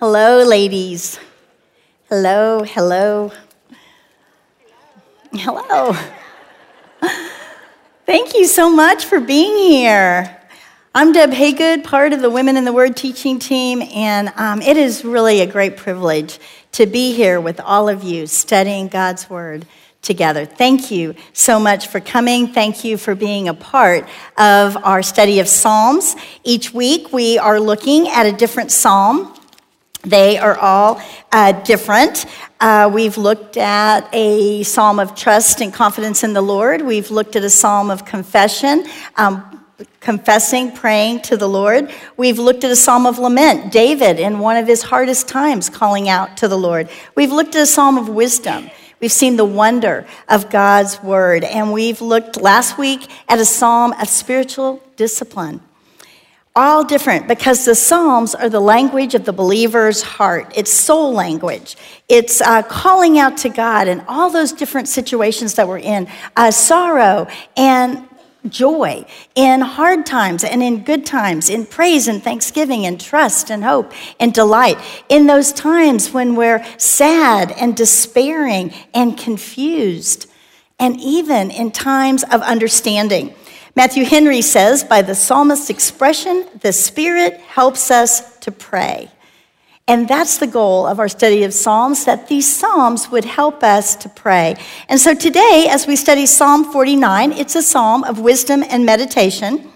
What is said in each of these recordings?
Hello, ladies. Hello, hello. Hello. Thank you so much for being here. I'm Deb Haygood, part of the Women in the Word teaching team, and um, it is really a great privilege to be here with all of you studying God's Word together. Thank you so much for coming. Thank you for being a part of our study of Psalms. Each week we are looking at a different psalm. They are all uh, different. Uh, we've looked at a psalm of trust and confidence in the Lord. We've looked at a psalm of confession. Um, confessing, praying to the Lord. We've looked at a psalm of lament, David in one of his hardest times calling out to the Lord. We've looked at a psalm of wisdom. We've seen the wonder of God's word. And we've looked last week at a psalm of spiritual discipline. All different because the Psalms are the language of the believer's heart. It's soul language. It's uh, calling out to God in all those different situations that we're in uh, sorrow and joy in hard times and in good times, in praise and thanksgiving and trust and hope and delight. In those times when we're sad and despairing and confused, and even in times of understanding. Matthew Henry says, by the psalmist's expression, the Spirit helps us to pray. And that's the goal of our study of Psalms, that these Psalms would help us to pray. And so today, as we study Psalm 49, it's a psalm of wisdom and meditation.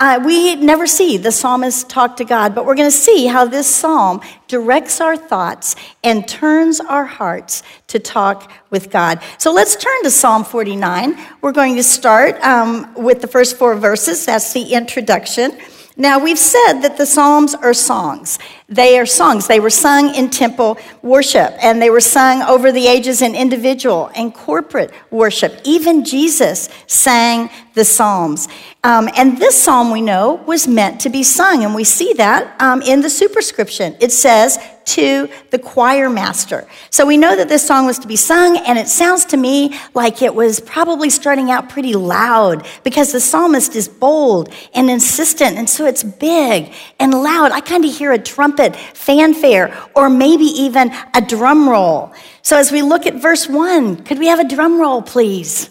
Uh, we never see the psalmist talk to God, but we're going to see how this psalm directs our thoughts and turns our hearts to talk with God. So let's turn to Psalm 49. We're going to start um, with the first four verses. That's the introduction. Now, we've said that the Psalms are songs. They are songs. They were sung in temple worship, and they were sung over the ages in individual and corporate worship. Even Jesus sang the Psalms. Um, and this psalm we know was meant to be sung, and we see that um, in the superscription. It says, to the choir master. So we know that this song was to be sung, and it sounds to me like it was probably starting out pretty loud because the psalmist is bold and insistent, and so it's big and loud. I kind of hear a trumpet fanfare or maybe even a drum roll. So as we look at verse one, could we have a drum roll, please?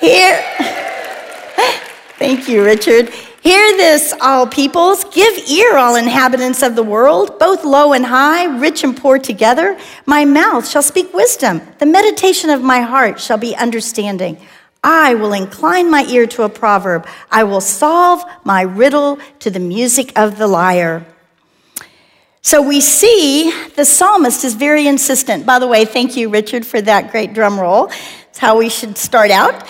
Here. Thank you, Richard. Hear this, all peoples. Give ear, all inhabitants of the world, both low and high, rich and poor together. My mouth shall speak wisdom. The meditation of my heart shall be understanding. I will incline my ear to a proverb. I will solve my riddle to the music of the lyre. So we see the psalmist is very insistent. By the way, thank you, Richard, for that great drum roll. It's how we should start out.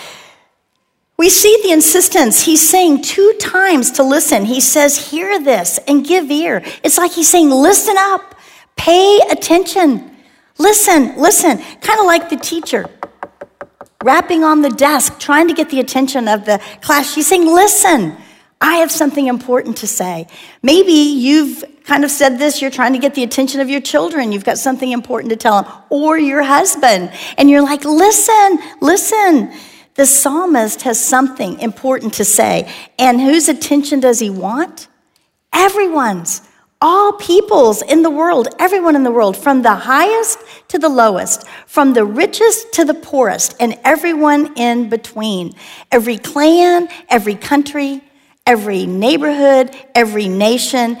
We see the insistence. He's saying two times to listen. He says, Hear this and give ear. It's like he's saying, Listen up, pay attention, listen, listen. Kind of like the teacher rapping on the desk, trying to get the attention of the class. She's saying, Listen, I have something important to say. Maybe you've kind of said this, you're trying to get the attention of your children. You've got something important to tell them, or your husband. And you're like, Listen, listen. The psalmist has something important to say. And whose attention does he want? Everyone's. All peoples in the world, everyone in the world, from the highest to the lowest, from the richest to the poorest, and everyone in between. Every clan, every country, every neighborhood, every nation.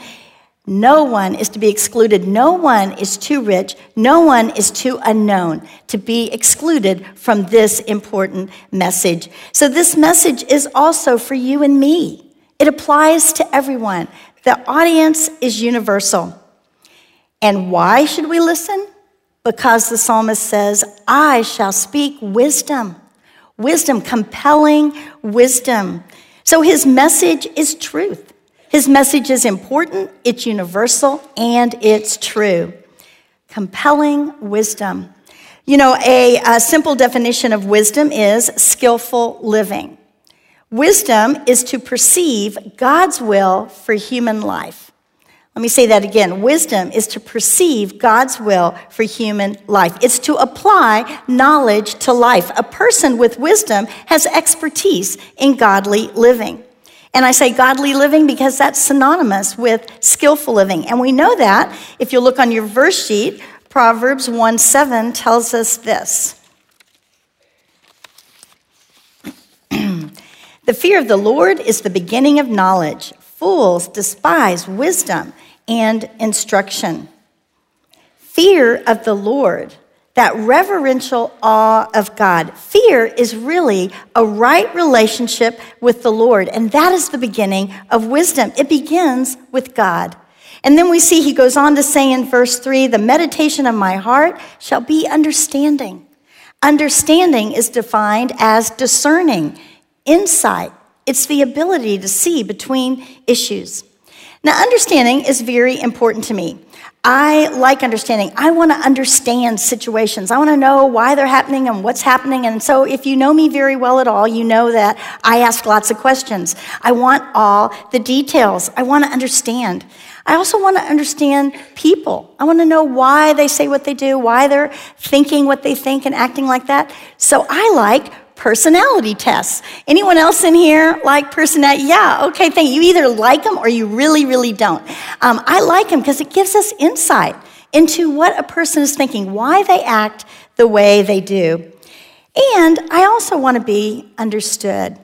No one is to be excluded. No one is too rich. No one is too unknown to be excluded from this important message. So, this message is also for you and me. It applies to everyone. The audience is universal. And why should we listen? Because the psalmist says, I shall speak wisdom. Wisdom, compelling wisdom. So, his message is truth. His message is important, it's universal, and it's true. Compelling wisdom. You know, a, a, simple definition of wisdom is skillful living. Wisdom is to perceive God's will for human life. Let me say that again. Wisdom is to perceive God's will for human life. It's to apply knowledge to life. A person with wisdom has expertise in godly living. And I say godly living because that's synonymous with skillful living. And we know that if you look on your verse sheet, Proverbs 1 7 tells us this. the fear of the Lord is the beginning of knowledge. Fools despise wisdom and instruction. Fear of the Lord that reverential awe of God. Fear is really a right relationship with the Lord, and that is the beginning of wisdom. It begins with God. And then we see he goes on to say in verse 3 the meditation of my heart shall be understanding. Understanding is defined as discerning, insight. It's the ability to see between issues. Now, understanding is very important to me. I like understanding. I want to understand situations. I want to know why they're happening and what's happening. And so, if you know me very well at all, you know that I ask lots of questions. I want all the details. I want to understand. I also want to understand people. I want to know why they say what they do, why they're thinking what they think and acting like that. So, I like personality tests. Anyone else in here like personality? Yeah, okay, thank you. You either like them or you really, really don't. Um, I like them because it gives us insight into what a person is thinking, why they act the way they do. And I also want to be understood.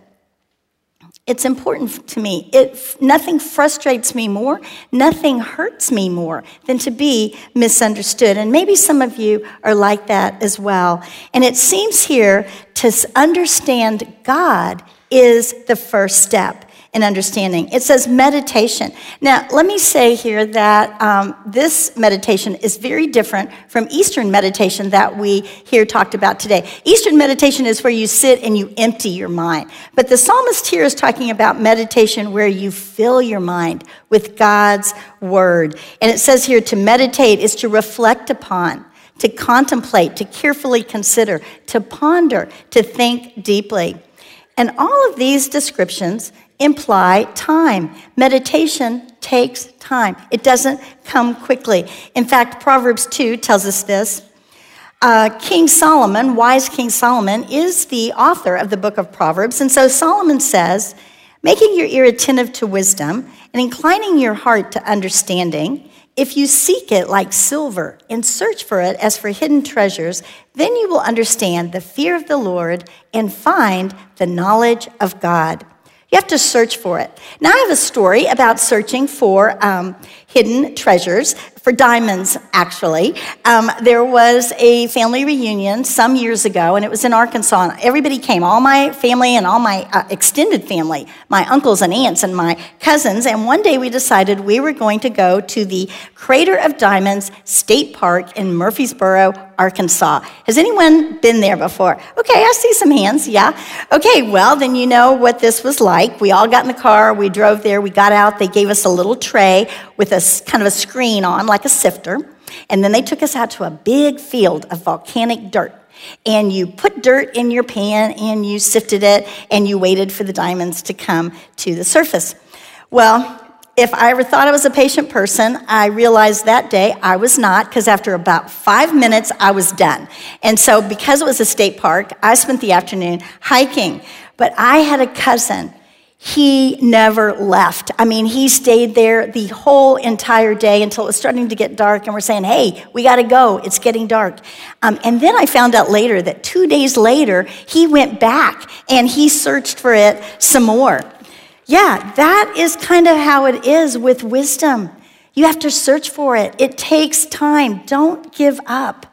It's important to me. It, nothing frustrates me more, nothing hurts me more than to be misunderstood. And maybe some of you are like that as well. And it seems here to understand God is the first step in understanding. It says meditation. Now, let me say here that um, this meditation is very different from Eastern meditation that we hear talked about today. Eastern meditation is where you sit and you empty your mind. But the psalmist here is talking about meditation where you fill your mind with God's word. And it says here to meditate is to reflect upon to contemplate, to carefully consider, to ponder, to think deeply. And all of these descriptions imply time. Meditation takes time, it doesn't come quickly. In fact, Proverbs 2 tells us this. Uh, king Solomon, wise King Solomon, is the author of the book of Proverbs. And so Solomon says, making your ear attentive to wisdom and inclining your heart to understanding, if you seek it like silver and search for it as for hidden treasures, then you will understand the fear of the Lord and find the knowledge of God. You have to search for it. Now, I have a story about searching for um, hidden treasures, for diamonds, actually. Um, there was a family reunion some years ago, and it was in Arkansas. And everybody came, all my family and all my uh, extended family, my uncles and aunts and my cousins. And one day we decided we were going to go to the Crater of Diamonds State Park in Murfreesboro, Arkansas. Has anyone been there before? Okay, I see some hands, yeah. Okay, well, then you know what this was like. We all got in the car, we drove there, we got out, they gave us a little tray with a kind of a screen on, like a sifter. And then they took us out to a big field of volcanic dirt. And you put dirt in your pan and you sifted it and you waited for the diamonds to come to the surface. Well, if I ever thought I was a patient person, I realized that day I was not because after about five minutes, I was done. And so, because it was a state park, I spent the afternoon hiking. But I had a cousin he never left. I mean, he stayed there the whole entire day until it was starting to get dark, and we're saying, hey, we got to go. It's getting dark. Um, and then I found out later that two days later, he went back and he searched for it some more. Yeah, that is kind of how it is with wisdom. You have to search for it, it takes time. Don't give up.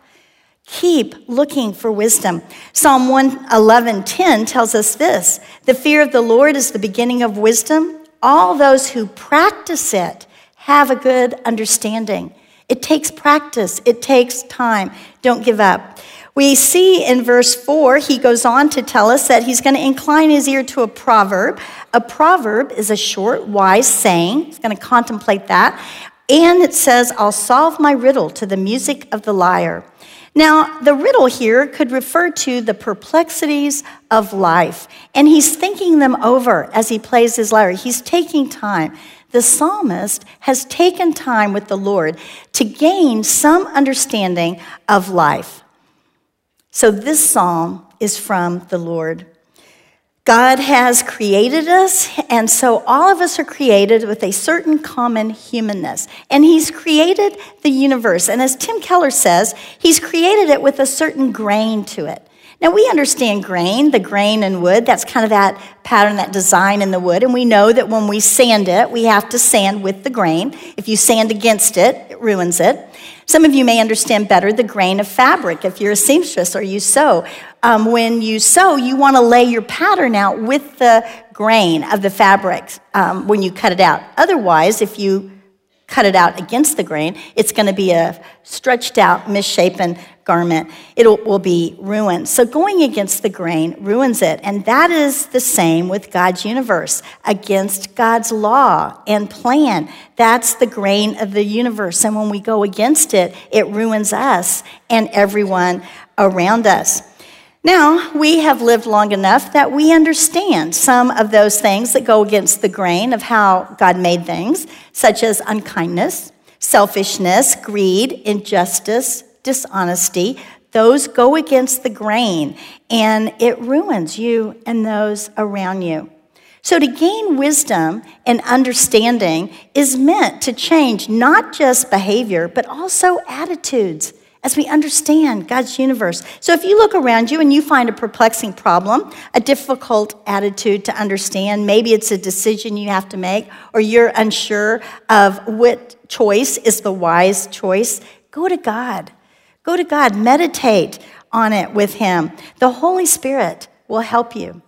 Keep looking for wisdom. Psalm 111:10 tells us this: "The fear of the Lord is the beginning of wisdom. All those who practice it have a good understanding." It takes practice, it takes time. Don't give up. We see in verse 4, he goes on to tell us that he's going to incline his ear to a proverb. A proverb is a short, wise saying. He's going to contemplate that. And it says, I'll solve my riddle to the music of the lyre. Now, the riddle here could refer to the perplexities of life, and he's thinking them over as he plays his lyre. He's taking time. The psalmist has taken time with the Lord to gain some understanding of life. So, this psalm is from the Lord. God has created us, and so all of us are created with a certain common humanness. And He's created the universe. And as Tim Keller says, He's created it with a certain grain to it. Now, we understand grain, the grain in wood, that's kind of that pattern, that design in the wood. And we know that when we sand it, we have to sand with the grain. If you sand against it, it ruins it. Some of you may understand better the grain of fabric if you're a seamstress or you sew. Um, when you sew, you want to lay your pattern out with the grain of the fabric um, when you cut it out. Otherwise, if you cut it out against the grain, it's going to be a stretched out, misshapen garment. It will be ruined. So going against the grain ruins it. And that is the same with God's universe, against God's law and plan. That's the grain of the universe. And when we go against it, it ruins us and everyone around us. Now, we have lived long enough that we understand some of those things that go against the grain of how God made things, such as unkindness, selfishness, greed, injustice, dishonesty. Those go against the grain and it ruins you and those around you. So, to gain wisdom and understanding is meant to change not just behavior, but also attitudes as we understand God's universe. So if you look around you and you find a perplexing problem, a difficult attitude to understand, maybe it's a decision you have to make, or you're unsure of what choice is the wise choice, go to God. Go to God, meditate on it with Him. The Holy Spirit will help you.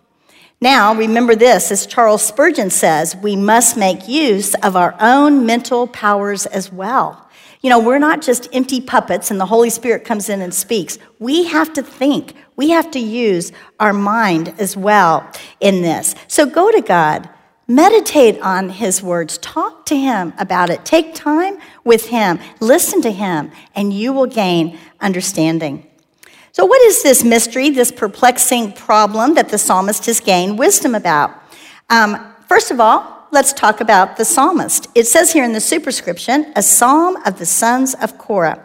Now, remember this, as Charles Spurgeon says, we must make use of our own mental powers as well. You know, we're not just empty puppets and the Holy Spirit comes in and speaks. We have to think. We have to use our mind as well in this. So go to God. Meditate on his words. Talk to him about it. Take time with him. Listen to him, and you will gain understanding. So, what is this mystery, this perplexing problem that the psalmist has gained wisdom about? Um, first of all, let's talk about the psalmist. It says here in the superscription, a psalm of the sons of Korah.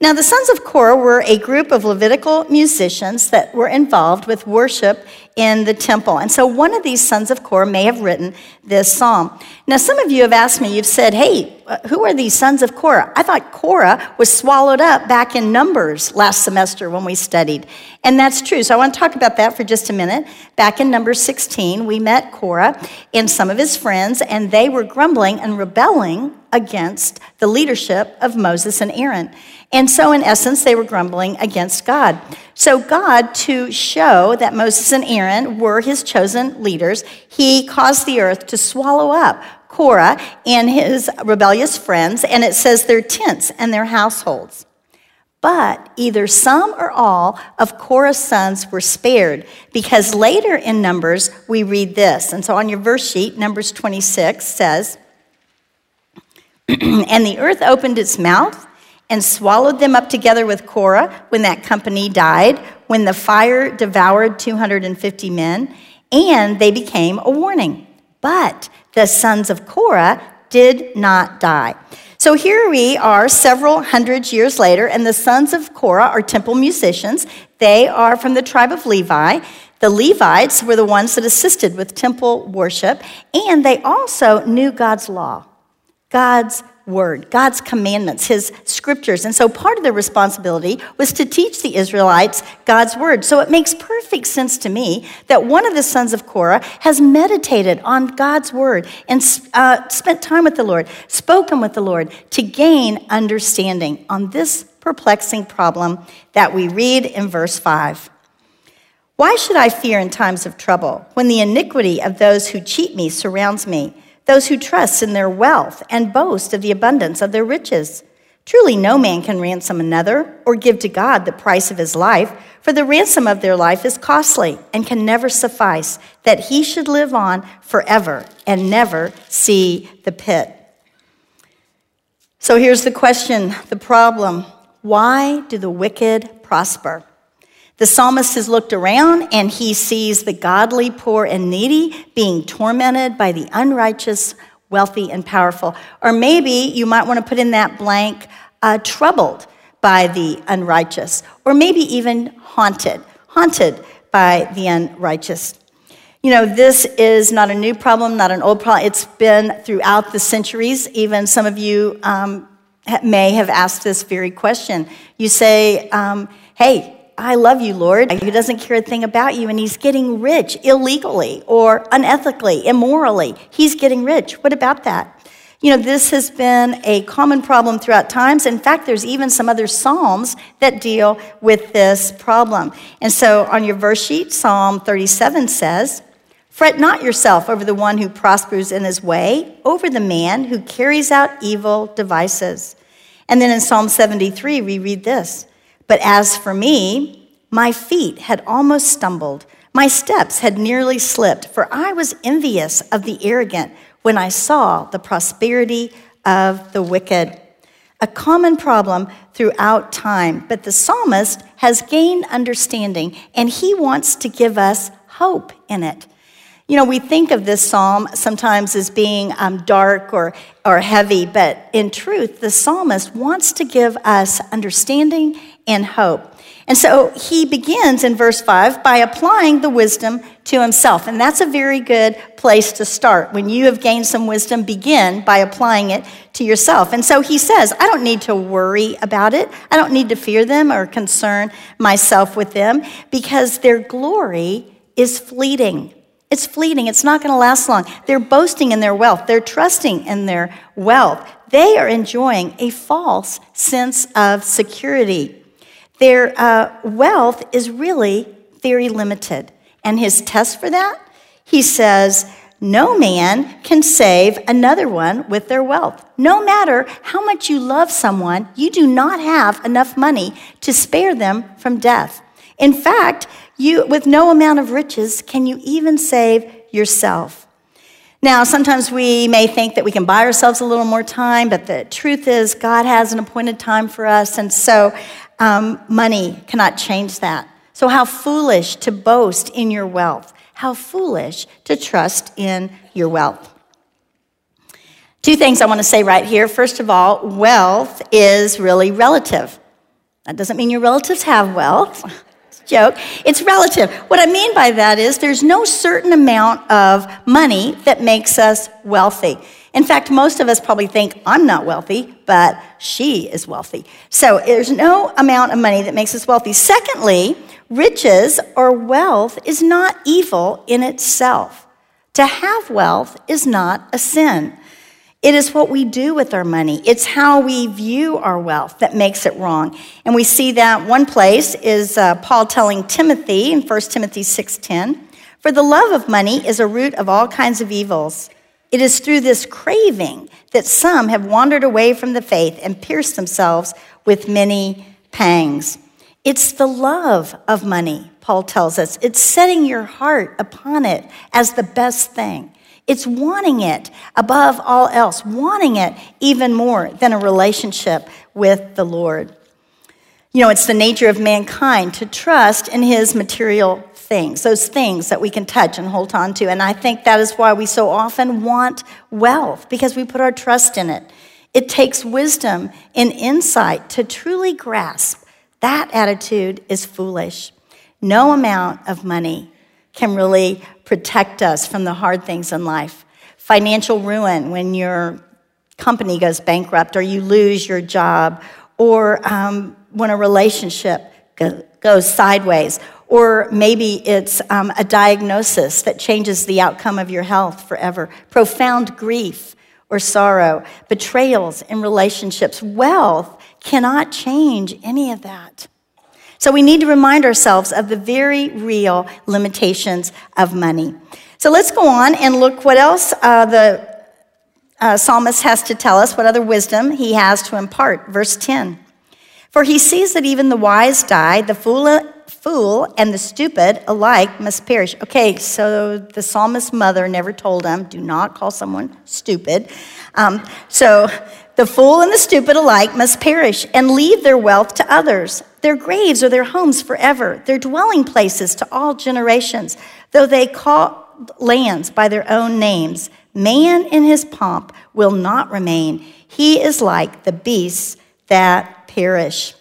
Now, the sons of Korah were a group of Levitical musicians that were involved with worship in the temple. And so one of these sons of Korah may have written this psalm. Now, some of you have asked me, you've said, hey, uh, who are these sons of Korah? I thought Korah was swallowed up back in Numbers last semester when we studied. And that's true. So I want to talk about that for just a minute. Back in Numbers 16, we met Korah and some of his friends, and they were grumbling and rebelling against the leadership of Moses and Aaron. And so, in essence, they were grumbling against God. So, God, to show that Moses and Aaron were his chosen leaders, he caused the earth to swallow up Korah and his rebellious friends, and it says their tents and their households. But either some or all of Korah's sons were spared, because later in Numbers we read this. And so on your verse sheet, Numbers 26 says, And the earth opened its mouth and swallowed them up together with Korah when that company died, when the fire devoured 250 men, and they became a warning. But the sons of Korah did not die. So here we are several hundred years later, and the sons of Korah are temple musicians. They are from the tribe of Levi. The Levites were the ones that assisted with temple worship, and they also knew God's law, God's word, God's commandments, his scriptures. And so part of the responsibility was to teach the Israelites God's word. So it makes perfect sense to me that one of the sons of Korah has meditated on God's word and uh, spent time with the Lord, spoken with the Lord to gain understanding on this perplexing problem that we read in verse 5. Why should I fear in times of trouble when the iniquity of those who cheat me surrounds me? Those who trust in their wealth and boast of the abundance of their riches. Truly, no man can ransom another or give to God the price of his life, for the ransom of their life is costly and can never suffice, that he should live on forever and never see the pit. So here's the question, the problem why do the wicked prosper? The psalmist has looked around and he sees the godly, poor, and needy being tormented by the unrighteous, wealthy and powerful. Or maybe you might want to put in that blank, uh, troubled by the unrighteous, or maybe even haunted, haunted by the unrighteous. You know, this is not a new problem, not an old problem. It's been throughout the centuries. Even some of you um, may have asked this very question. You say, um, Hey, I love you, Lord. He doesn't care a thing about you, and he's getting rich illegally or unethically, immorally. He's getting rich. What about that? You know, this has been a common problem throughout times. In fact, there's even some other Psalms that deal with this problem. And so on your verse sheet, Psalm 37 says, Fret not yourself over the one who prospers in his way, over the man who carries out evil devices. And then in Psalm 73, we read this But as for me, my feet had almost stumbled, my steps had nearly slipped, for I was envious of the arrogant when I saw the prosperity of the wicked. A common problem throughout time, but the psalmist has gained understanding and he wants to give us hope in it. You know, we think of this psalm sometimes as being um, dark or, or heavy, but in truth, the psalmist wants to give us understanding and hope. And so he begins in verse 5 by applying the wisdom to himself. And that's a very good place to start. When you have gained some wisdom, begin by applying it to yourself. And so he says, I don't need to worry about it. I don't need to fear them or concern myself with them because their glory is fleeting. It's fleeting. It's not going to last long. They're boasting in their wealth. They're trusting in their wealth. They are enjoying a false sense of security. Their uh, wealth is really very limited. And his test for that? He says, no man can save another one with their wealth. No matter how much you love someone, you do not have enough money to spare them from death. In fact, you, with no amount of riches, can you even save yourself. Now, sometimes we may think that we can buy ourselves a little more time, but the truth is, God has an appointed time for us, and so um, money cannot change that. So, how foolish to boast in your wealth. How foolish to trust in your wealth. Two things I want to say right here. First of all, wealth is really relative. That doesn't mean your relatives have wealth. joke. It's relative. What I mean by that is there's no certain amount of money that makes us wealthy. In fact, most of us probably think, I'm not wealthy, but she is wealthy. So there's no amount of money that makes us wealthy. Secondly, riches or wealth is not evil in itself. To have wealth is not a sin. It is what we do with our money. It's how we view our wealth that makes it wrong. And we see that one place is uh, Paul telling Timothy in 1 Timothy 6:10, "For the love of money is a root of all kinds of evils. It is through this craving that some have wandered away from the faith and pierced themselves with many pangs." It's the love of money, Paul tells us. It's setting your heart upon it as the best thing. It's wanting it above all else, wanting it even more than a relationship with the Lord. You know, it's the nature of mankind to trust in his material things, those things that we can touch and hold on to. And I think that is why we so often want wealth, because we put our trust in it. It takes wisdom and insight to truly grasp that attitude is foolish. No amount of money can really protect us from the hard things in life. Financial ruin when your company goes bankrupt or you lose your job, or um, when a relationship goes sideways, or maybe it's um, a diagnosis that changes the outcome of your health forever. Profound grief or sorrow, betrayals in relationships. Wealth cannot change any of that. So we need to remind ourselves of the very real limitations of money. So let's go on and look what else uh, the uh, psalmist has to tell us, what other wisdom he has to impart. Verse 10 For he sees that even the wise die, the fool, fool and the stupid alike must perish. Okay, so the psalmist's mother never told him, do not call someone stupid. Um, so the fool and the stupid alike must perish and leave their wealth to others. Their graves are their homes forever, their dwelling places to all generations. Though they call lands by their own names, Man in his pomp will not remain. He is like the beasts that perish.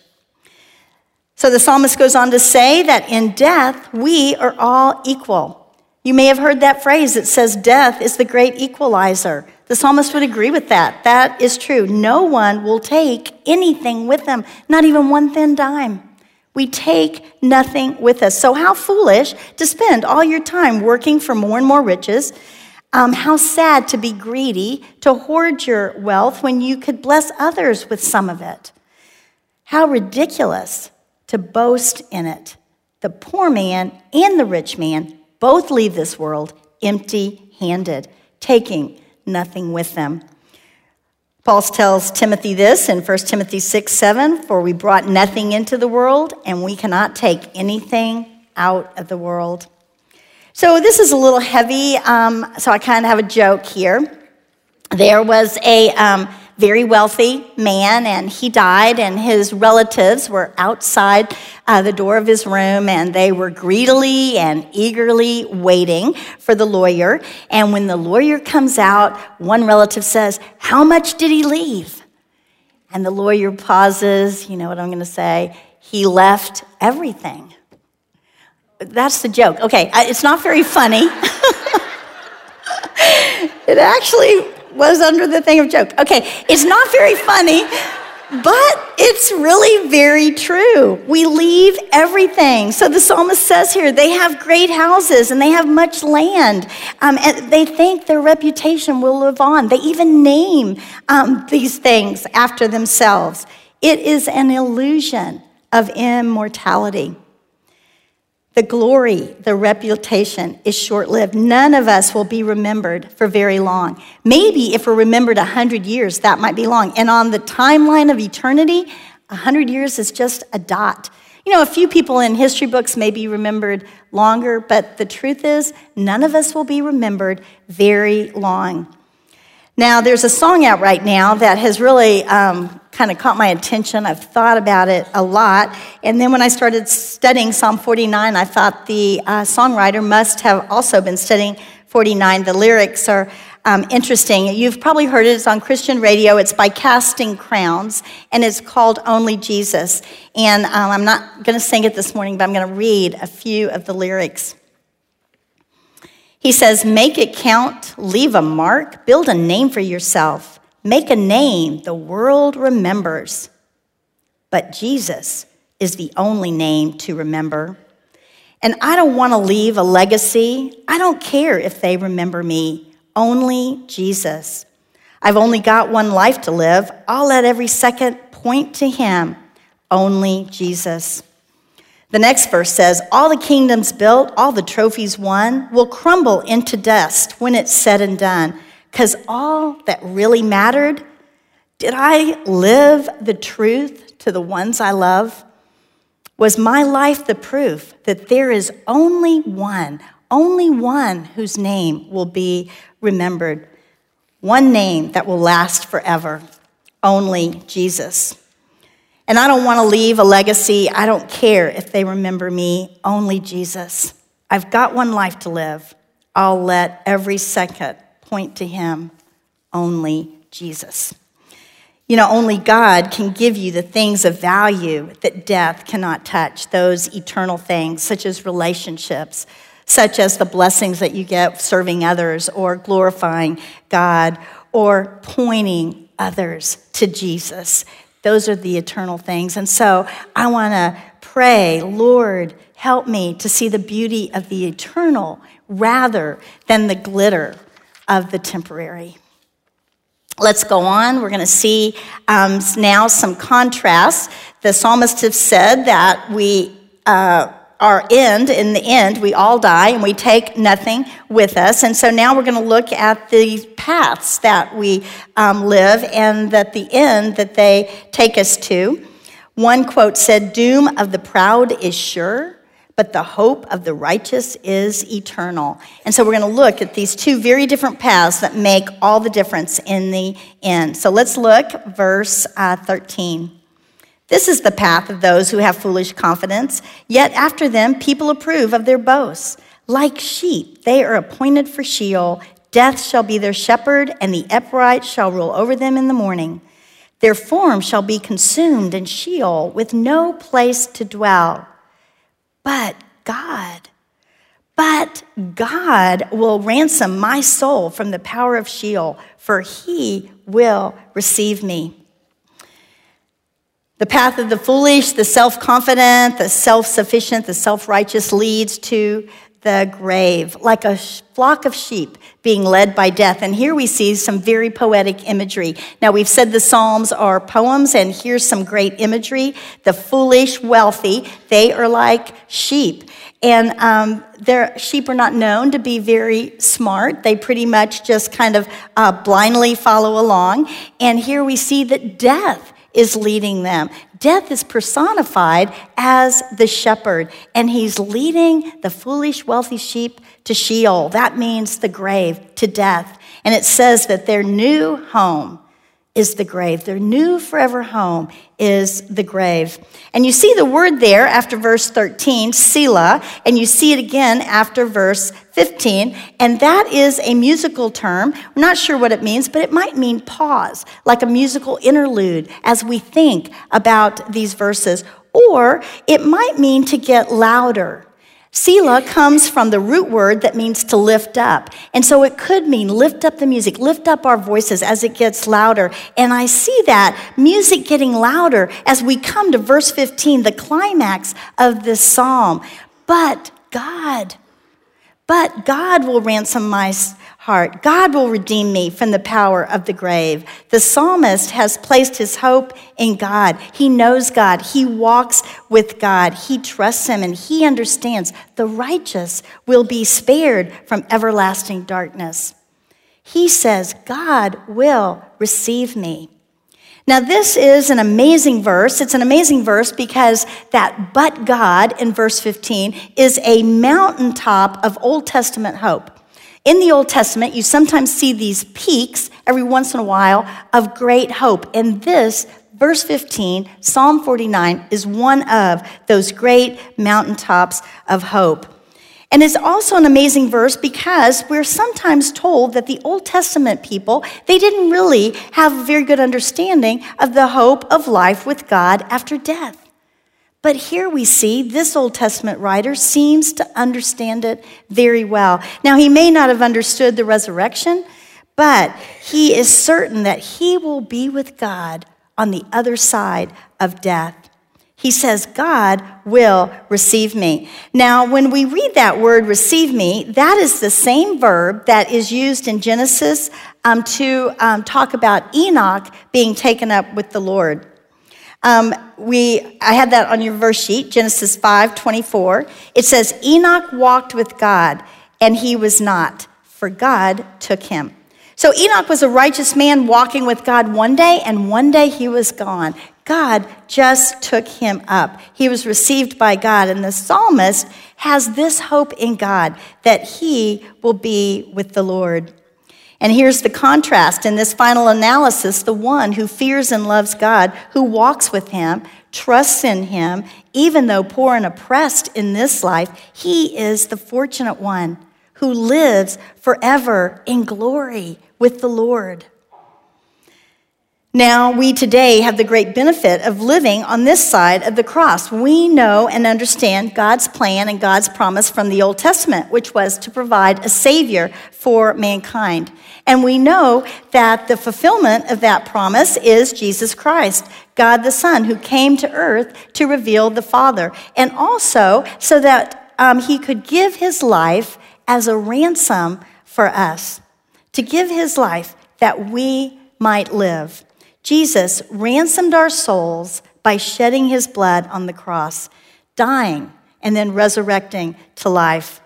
So the psalmist goes on to say that in death, we are all equal. You may have heard that phrase that says, Death is the great equalizer. The psalmist would agree with that. That is true. No one will take anything with them, not even one thin dime. We take nothing with us. So, how foolish to spend all your time working for more and more riches. Um, how sad to be greedy, to hoard your wealth when you could bless others with some of it. How ridiculous to boast in it. The poor man and the rich man both leave this world empty handed, taking nothing with them. Paul tells Timothy this in 1 Timothy 6 7 For we brought nothing into the world, and we cannot take anything out of the world. So this is a little heavy, um, so I kind of have a joke here. There was a. Um, very wealthy man, and he died, and his relatives were outside uh, the door of his room, and they were greedily and eagerly waiting for the lawyer. And when the lawyer comes out, one relative says, How much did he leave? And the lawyer pauses, you know what I'm going to say? He left everything. That's the joke. Okay, it's not very funny. it actually was under the thing of joke. Okay, it's not very funny, but it's really very true. We leave everything. So the psalmist says here they have great houses and they have much land. Um, and they think their reputation will live on. They even name um, these things after themselves. It is an illusion of immortality. The glory, the reputation is short lived. None of us will be remembered for very long. Maybe if we're remembered 100 years, that might be long. And on the timeline of eternity, 100 years is just a dot. You know, a few people in history books may be remembered longer, but the truth is, none of us will be remembered very long. Now, there's a song out right now that has really um, kind of caught my attention. I've thought about it a lot. And then when I started studying Psalm 49, I thought the uh, songwriter must have also been studying 49. The lyrics are um, interesting. You've probably heard it. It's on Christian radio. It's by Casting Crowns, and it's called Only Jesus. And um, I'm not going to sing it this morning, but I'm going to read a few of the lyrics. He says, Make it count, leave a mark, build a name for yourself, make a name the world remembers. But Jesus is the only name to remember. And I don't want to leave a legacy. I don't care if they remember me, only Jesus. I've only got one life to live. I'll let every second point to Him, only Jesus. The next verse says, All the kingdoms built, all the trophies won, will crumble into dust when it's said and done. Because all that really mattered, did I live the truth to the ones I love? Was my life the proof that there is only one, only one whose name will be remembered? One name that will last forever, only Jesus. And I don't want to leave a legacy. I don't care if they remember me, only Jesus. I've got one life to live. I'll let every second point to Him, only Jesus. You know, only God can give you the things of value that death cannot touch, those eternal things, such as relationships, such as the blessings that you get serving others or glorifying God or pointing others to Jesus. Those are the eternal things. And so I want to pray, Lord, help me to see the beauty of the eternal rather than the glitter of the temporary. Let's go on. We're going to see um, now some contrasts. The psalmist has said that we. Uh, our end, in the end, we all die and we take nothing with us. And so now we're going to look at the paths that we um, live and that the end that they take us to. One quote said, Doom of the proud is sure, but the hope of the righteous is eternal. And so we're going to look at these two very different paths that make all the difference in the end. So let's look, verse uh, 13. This is the path of those who have foolish confidence, yet after them people approve of their boasts. Like sheep, they are appointed for Sheol, Death shall be their shepherd, and the upright shall rule over them in the morning. Their form shall be consumed in Sheol with no place to dwell. But God, but God will ransom my soul from the power of Sheol, for he will receive me. The path of the foolish, the self confident, the self sufficient, the self righteous leads to the grave, like a flock of sheep being led by death. And here we see some very poetic imagery. Now, we've said the Psalms are poems, and here's some great imagery. The foolish, wealthy, they are like sheep. And um, their sheep are not known to be very smart. They pretty much just kind of uh, blindly follow along. And here we see that death is leading them. Death is personified as the shepherd, and he's leading the foolish, wealthy sheep to Sheol. That means the grave, to death. And it says that their new home is the grave. Their new forever home is the grave. And you see the word there after verse 13, Selah, and you see it again after verse 15. And that is a musical term. We're not sure what it means, but it might mean pause, like a musical interlude as we think about these verses. Or it might mean to get louder Selah comes from the root word that means to lift up. And so it could mean lift up the music, lift up our voices as it gets louder. And I see that music getting louder as we come to verse 15, the climax of this psalm. But God, but God will ransom my heart. God will redeem me from the power of the grave. The psalmist has placed his hope in God. He knows God. He walks with God. He trusts him and he understands the righteous will be spared from everlasting darkness. He says, God will receive me. Now, this is an amazing verse. It's an amazing verse because that but God in verse 15 is a mountaintop of Old Testament hope. In the Old Testament, you sometimes see these peaks every once in a while of great hope. And this, verse 15, Psalm 49, is one of those great mountaintops of hope. And it's also an amazing verse because we're sometimes told that the Old Testament people, they didn't really have a very good understanding of the hope of life with God after death. But here we see this Old Testament writer seems to understand it very well. Now, he may not have understood the resurrection, but he is certain that he will be with God on the other side of death. He says, God will receive me. Now, when we read that word, receive me, that is the same verb that is used in Genesis um, to um, talk about Enoch being taken up with the Lord. Um, we, I had that on your verse sheet, Genesis 5 24. It says, Enoch walked with God, and he was not, for God took him. So Enoch was a righteous man walking with God one day, and one day he was gone. God just took him up. He was received by God, and the psalmist has this hope in God that he will be with the Lord. And here's the contrast in this final analysis the one who fears and loves God, who walks with him, trusts in him, even though poor and oppressed in this life, he is the fortunate one who lives forever in glory with the Lord. Now, we today have the great benefit of living on this side of the cross. We know and understand God's plan and God's promise from the Old Testament, which was to provide a Savior for mankind. And we know that the fulfillment of that promise is Jesus Christ, God the Son, who came to earth to reveal the Father, and also so that um, he could give his life as a ransom for us, to give his life that we might live. Jesus ransomed our souls by shedding his blood on the cross, dying, and then resurrecting to life.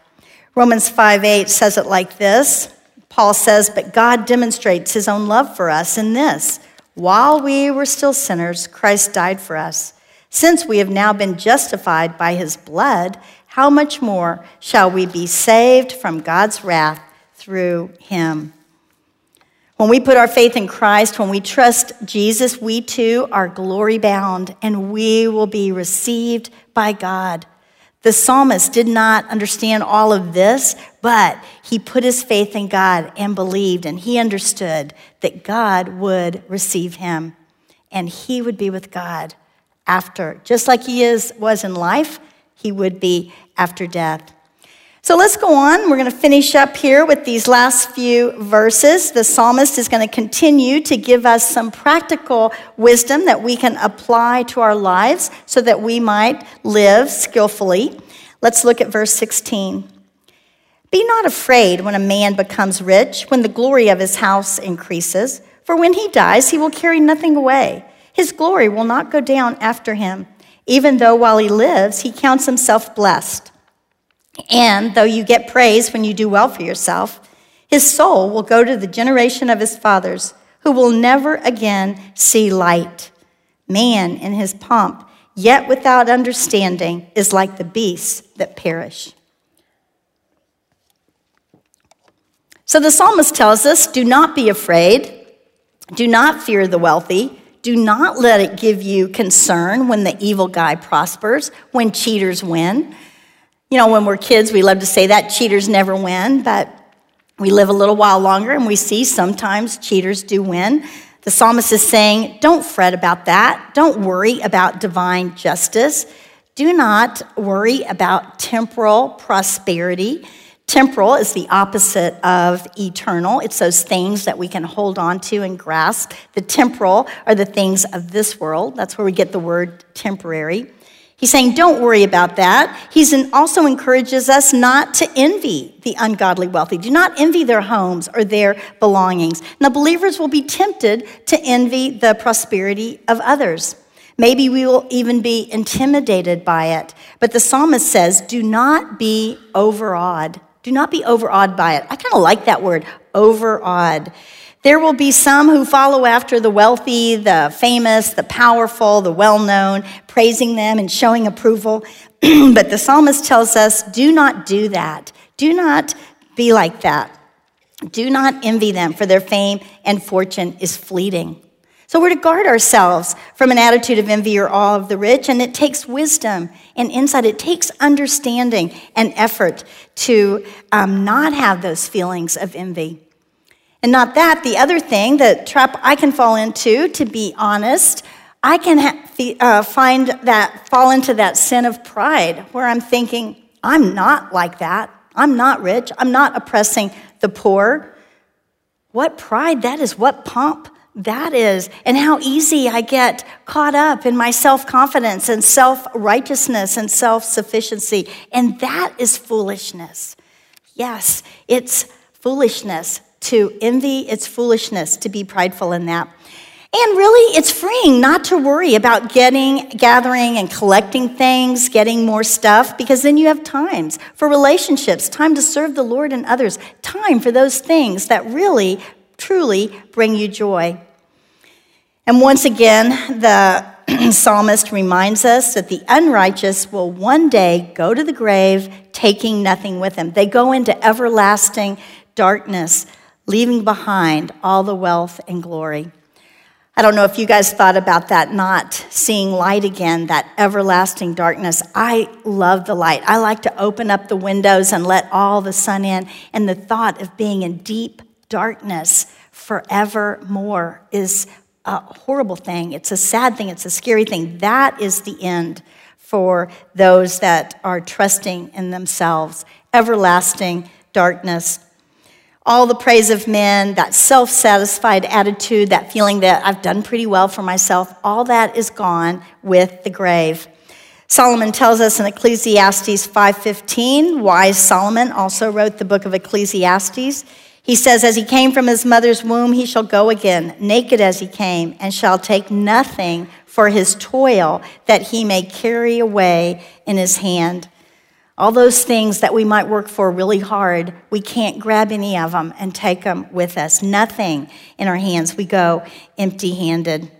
Romans 5 8 says it like this Paul says, But God demonstrates his own love for us in this while we were still sinners, Christ died for us. Since we have now been justified by his blood, how much more shall we be saved from God's wrath through him? When we put our faith in Christ, when we trust Jesus, we too are glory bound and we will be received by God. The psalmist did not understand all of this, but he put his faith in God and believed, and he understood that God would receive him and he would be with God after. Just like he is, was in life, he would be after death. So let's go on. We're going to finish up here with these last few verses. The psalmist is going to continue to give us some practical wisdom that we can apply to our lives so that we might live skillfully. Let's look at verse 16. Be not afraid when a man becomes rich, when the glory of his house increases, for when he dies, he will carry nothing away. His glory will not go down after him, even though while he lives, he counts himself blessed and though you get praise when you do well for yourself, his soul will go to the generation of his fathers, who will never again see light. Man in his pomp, yet without understanding, is like the beasts that perish. So the psalmist tells us do not be afraid, do not fear the wealthy, do not let it give you concern when the evil guy prospers, when cheaters win. You know, when we're kids, we love to say that cheaters never win, but we live a little while longer and we see sometimes cheaters do win. The psalmist is saying, Don't fret about that. Don't worry about divine justice. Do not worry about temporal prosperity. Temporal is the opposite of eternal. It's those things that we can hold on to and grasp. The temporal are the things of this world. That's where we get the word temporary. He's saying, don't worry about that. He also encourages us not to envy the ungodly wealthy. Do not envy their homes or their belongings. Now, believers will be tempted to envy the prosperity of others. Maybe we will even be intimidated by it. But the psalmist says, do not be overawed. Do not be overawed by it. I kind of like that word, overawed. There will be some who follow after the wealthy, the famous, the powerful, the well known, praising them and showing approval. but the psalmist tells us do not do that. Do not be like that. Do not envy them, for their fame and fortune is fleeting. So we're to guard ourselves from an attitude of envy or awe of the rich, and it takes wisdom and insight. It takes understanding and effort to um, not have those feelings of envy. And not that, the other thing, the trap I can fall into, to be honest, I can ha- uh, find that, fall into that sin of pride where I'm thinking, I'm not like that. I'm not rich. I'm not oppressing the poor. What pride that is, what pomp that is, and how easy I get caught up in my self confidence and self righteousness and self sufficiency. And that is foolishness. Yes, it's foolishness to envy, it's foolishness to be prideful in that. And really, it's freeing not to worry about getting, gathering, and collecting things, getting more stuff, because then you have times for relationships, time to serve the Lord and others, time for those things that really, truly bring you joy. And once again, the psalmist reminds us that the unrighteous will one day go to the grave taking nothing with them. They go into everlasting darkness leaving behind all the wealth and glory. I don't know if you guys thought about that, not seeing light again, that everlasting darkness. I love the light. I like to open up the windows and let all the sun in. And the thought of being in deep darkness forevermore is a horrible thing. It's a sad thing. It's a scary thing. That is the end for those that are trusting in themselves. Everlasting darkness all the praise of men, that self satisfied attitude, that feeling that I've done pretty well for myself, all that is gone with the grave. Solomon tells us in Ecclesiastes 5:15, wise Solomon also wrote the book of Ecclesiastes. He says as he came from his mother's womb he shall go again, naked as he came, and shall take nothing for his toil that he may carry away in his hand. All those things that we might work for really hard, we can't grab any of them and take them with us. Nothing in our hands. We go empty handed.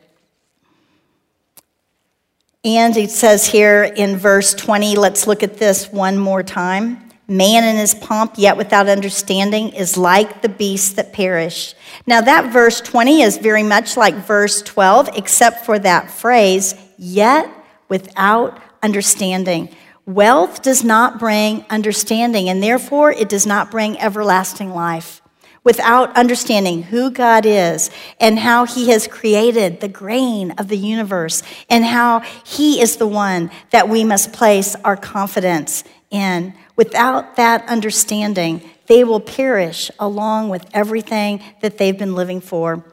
And it says here in verse 20, let's look at this one more time. Man in his pomp, yet without understanding, is like the beasts that perish. Now, that verse 20 is very much like verse 12, except for that phrase, yet without understanding. Wealth does not bring understanding, and therefore it does not bring everlasting life. Without understanding who God is and how He has created the grain of the universe and how He is the one that we must place our confidence in, without that understanding, they will perish along with everything that they've been living for.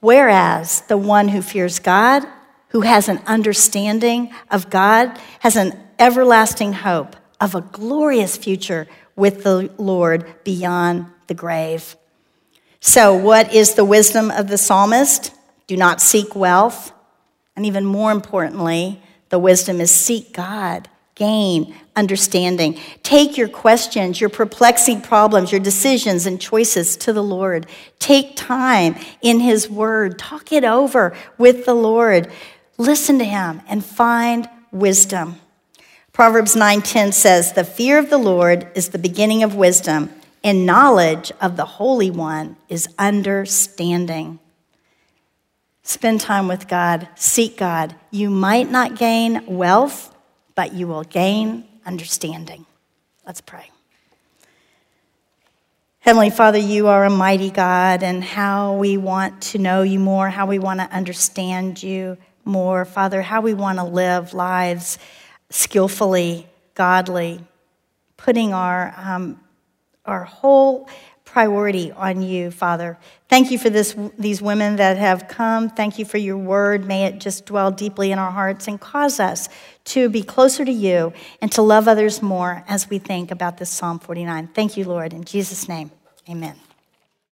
Whereas the one who fears God, who has an understanding of God, has an everlasting hope of a glorious future with the Lord beyond the grave. So, what is the wisdom of the psalmist? Do not seek wealth. And even more importantly, the wisdom is seek God, gain understanding. Take your questions, your perplexing problems, your decisions and choices to the Lord. Take time in His Word. Talk it over with the Lord. Listen to Him and find wisdom. Proverbs 9:10 says, "The fear of the Lord is the beginning of wisdom, and knowledge of the Holy One is understanding." Spend time with God, seek God. You might not gain wealth, but you will gain understanding. Let's pray. Heavenly Father, you are a mighty God, and how we want to know you more, how we want to understand you more, Father, how we want to live lives skillfully, godly, putting our, um, our whole priority on you, Father. Thank you for this, these women that have come. Thank you for your word. May it just dwell deeply in our hearts and cause us to be closer to you and to love others more as we think about this Psalm 49. Thank you, Lord. In Jesus' name, amen.